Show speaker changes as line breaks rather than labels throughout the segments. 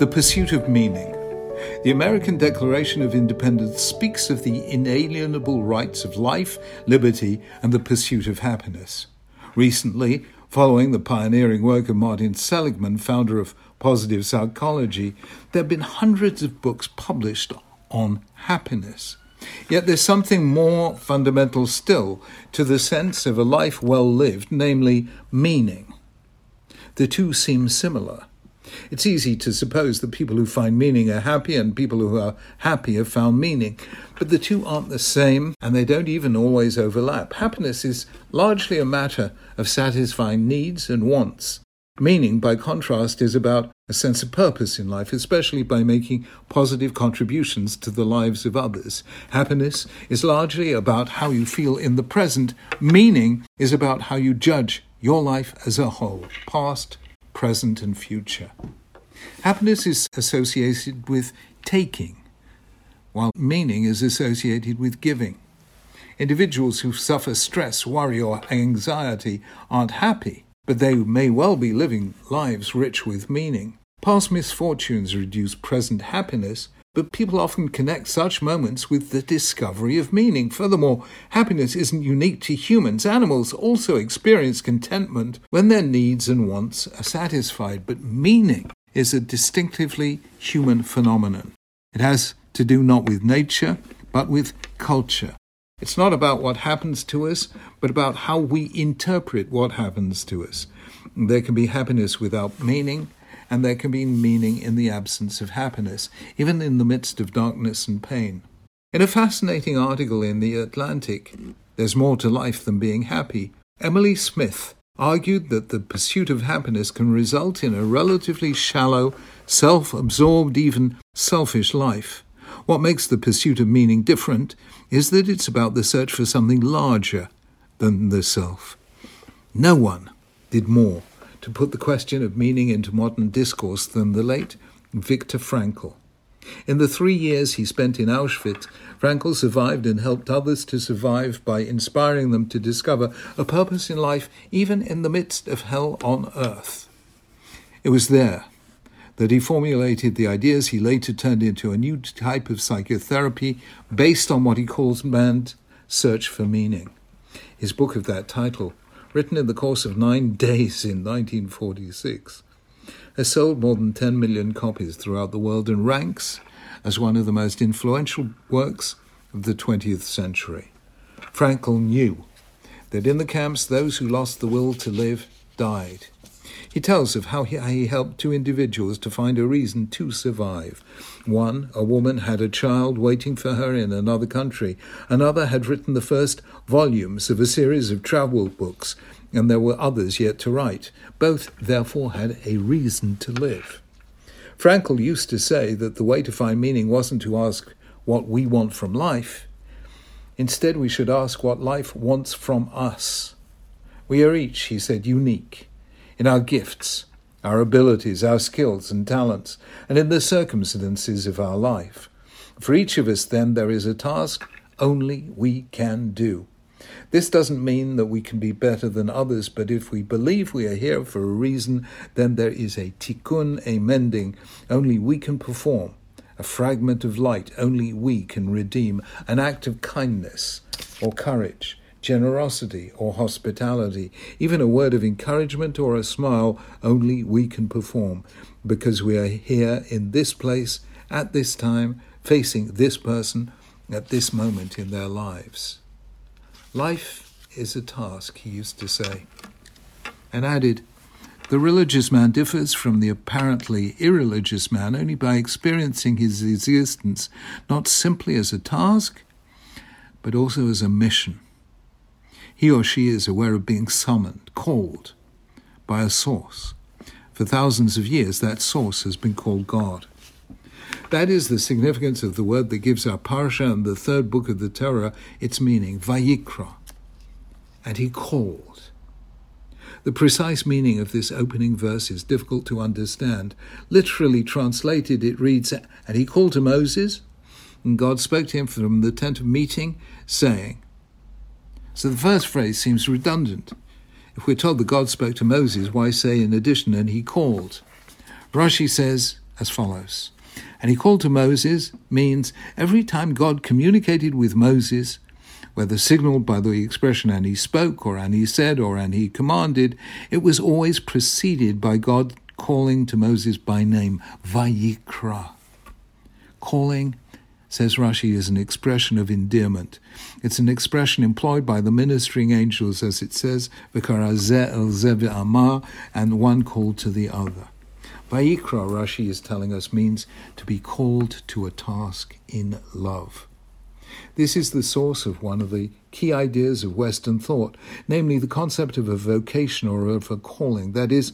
The pursuit of meaning. The American Declaration of Independence speaks of the inalienable rights of life, liberty, and the pursuit of happiness. Recently, following the pioneering work of Martin Seligman, founder of positive psychology, there have been hundreds of books published on happiness. Yet there's something more fundamental still to the sense of a life well lived, namely meaning. The two seem similar. It's easy to suppose that people who find meaning are happy and people who are happy have found meaning. But the two aren't the same and they don't even always overlap. Happiness is largely a matter of satisfying needs and wants. Meaning, by contrast, is about a sense of purpose in life, especially by making positive contributions to the lives of others. Happiness is largely about how you feel in the present. Meaning is about how you judge your life as a whole, past, present, and future. Happiness is associated with taking, while meaning is associated with giving. Individuals who suffer stress, worry, or anxiety aren't happy, but they may well be living lives rich with meaning. Past misfortunes reduce present happiness, but people often connect such moments with the discovery of meaning. Furthermore, happiness isn't unique to humans. Animals also experience contentment when their needs and wants are satisfied, but meaning is a distinctively human phenomenon. It has to do not with nature, but with culture. It's not about what happens to us, but about how we interpret what happens to us. There can be happiness without meaning, and there can be meaning in the absence of happiness, even in the midst of darkness and pain. In a fascinating article in The Atlantic, There's More to Life Than Being Happy, Emily Smith argued that the pursuit of happiness can result in a relatively shallow, self absorbed, even selfish life. What makes the pursuit of meaning different is that it's about the search for something larger than the self. No one did more to put the question of meaning into modern discourse than the late Viktor Frankl. In the three years he spent in Auschwitz, Frankl survived and helped others to survive by inspiring them to discover a purpose in life even in the midst of hell on earth. It was there that he formulated the ideas he later turned into a new type of psychotherapy based on what he calls man's search for meaning. His book of that title, written in the course of nine days in 1946, has sold more than 10 million copies throughout the world and ranks as one of the most influential works of the 20th century. Frankl knew that in the camps those who lost the will to live died. He tells of how he, helped two individuals to find a reason to survive. One, a woman, had a child waiting for her in another country. Another had written the first volumes of a series of travel books, and there were others yet to write. Both, therefore, had a reason to live. Frankl used to say that the way to find meaning wasn't to ask what we want from life. Instead, we should ask what life wants from us. We are each, he said, unique in our gifts, our abilities, our skills and talents, and in the circumstances of our life. For each of us, then, there is a task only we can do. This doesn't mean that we can be better than others, but if we believe we are here for a reason, then there is a tikkun, a mending, only we can perform, a fragment of light only we can redeem, an act of kindness or courage, generosity or hospitality, even a word of encouragement or a smile, only we can perform because we are here in this place at this time, facing this person at this moment in their lives. Life is a task, he used to say, and added, the religious man differs from the apparently irreligious man only by experiencing his existence not simply as a task, but also as a mission. He or she is aware of being summoned, called by a source. For thousands of years, that source has been called God. That is the significance of the word that gives our parsha and the third book of the Torah its meaning, Vayikra. And he called. The precise meaning of this opening verse is difficult to understand. Literally translated, it reads, And he called to Moses, and God spoke to him from the tent of meeting, saying, so the first phrase seems redundant. If we're told that God spoke to Moses, why say in addition, and he called? Rashi says, as follows. And he called to Moses means every time God communicated with Moses, whether signaled by the expression and he spoke, or and he said, or and he commanded, it was always preceded by God calling to Moses by name, Vayikra. Calling, says Rashi, is an expression of endearment. It's an expression employed by the ministering angels, as it says, and one called to the other. Vayikra, Rashi is telling us, means to be called to a task in love. This is the source of one of the key ideas of Western thought, namely the concept of a vocation or of a calling. That is,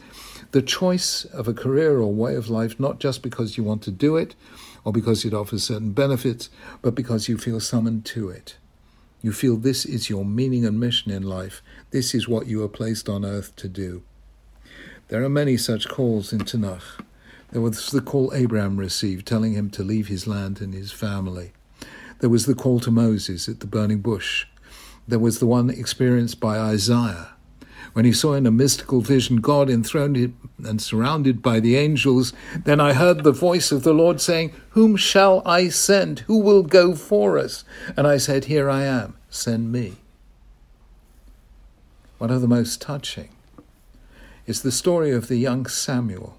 the choice of a career or way of life not just because you want to do it or because it offers certain benefits, but because you feel summoned to it. You feel this is your meaning and mission in life. This is what you are placed on earth to do. There are many such calls in Tanakh. There was the call Abraham received, telling him to leave his land and his family. There was the call to Moses at the burning bush. There was the one experienced by Isaiah when he saw in a mystical vision God enthroned and surrounded by the angels. Then I heard the voice of the Lord saying, Whom shall I send? Who will go for us? And I said, Here I am, send me. One of the most touching is the story of the young Samuel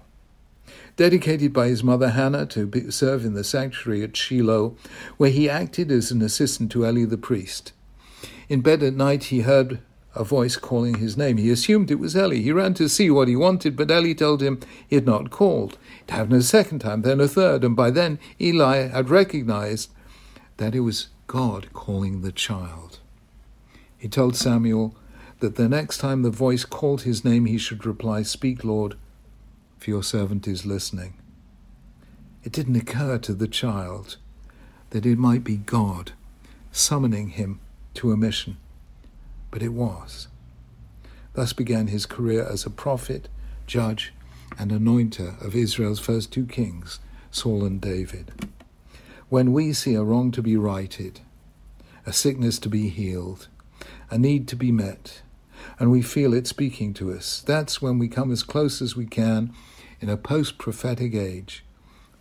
dedicated by his mother Hannah to be, serve in the sanctuary at Shiloh, where he acted as an assistant to Eli the priest. In bed at night, he heard a voice calling his name. He assumed it was Eli. He ran to see what he wanted, but Eli told him he had not called. It happened a second time, then a third, and by then Eli had recognized that it was God calling the child. He told Samuel that the next time the voice called his name, he should reply, Speak, Lord, for your servant is listening. It didn't occur to the child that it might be God summoning him to a mission, but it was. Thus began his career as a prophet, judge, and anointer of Israel's first two kings, Saul and David. When we see a wrong to be righted, a sickness to be healed, a need to be met, and we feel it speaking to us. That's when we come as close as we can in a post prophetic age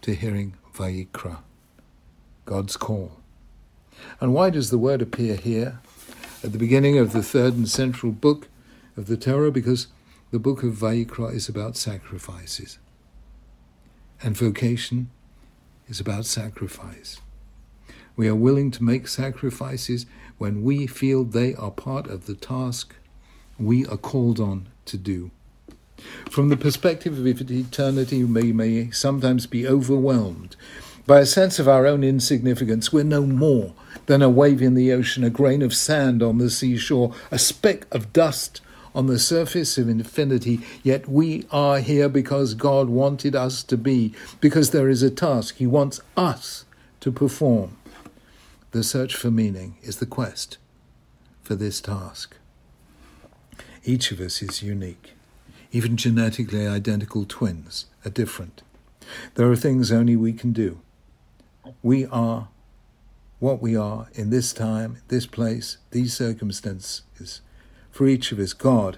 to hearing Vayikra, God's call. And why does the word appear here at the beginning of the third and central book of the Torah? Because the book of Vayikra is about sacrifices. And vocation is about sacrifice. We are willing to make sacrifices when we feel they are part of the task we are called on to do. From the perspective of eternity, we may sometimes be overwhelmed by a sense of our own insignificance. We're no more than a wave in the ocean, a grain of sand on the seashore, a speck of dust on the surface of infinity, yet we are here because God wanted us to be, because there is a task He wants us to perform. The search for meaning is the quest for this task. Each of us is unique. Even genetically identical twins are different. There are things only we can do. We are what we are in this time, this place, these circumstances. For each of us, God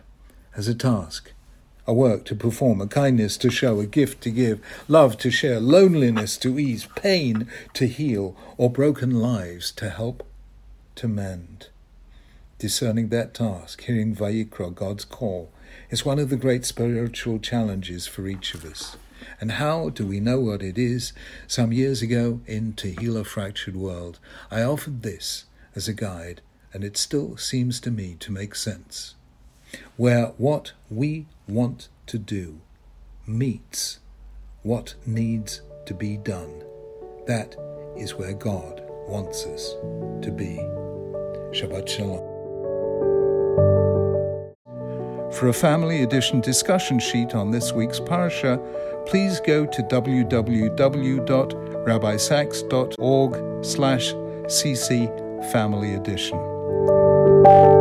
has a task, a work to perform, a kindness to show, a gift to give, love to share, loneliness to ease, pain to heal, or broken lives to help to mend discerning that task, hearing Vayikra, God's call, is one of the great spiritual challenges for each of us. And how do we know what it is? Some years ago in To Heal a Fractured World, I offered this as a guide, and it still seems to me to make sense. Where what we want to do meets what needs to be done, that is where God wants us to be. Shabbat Shalom. For a family edition discussion sheet on this week's parasha, please go to www.rabbisacks.org slash cc family edition.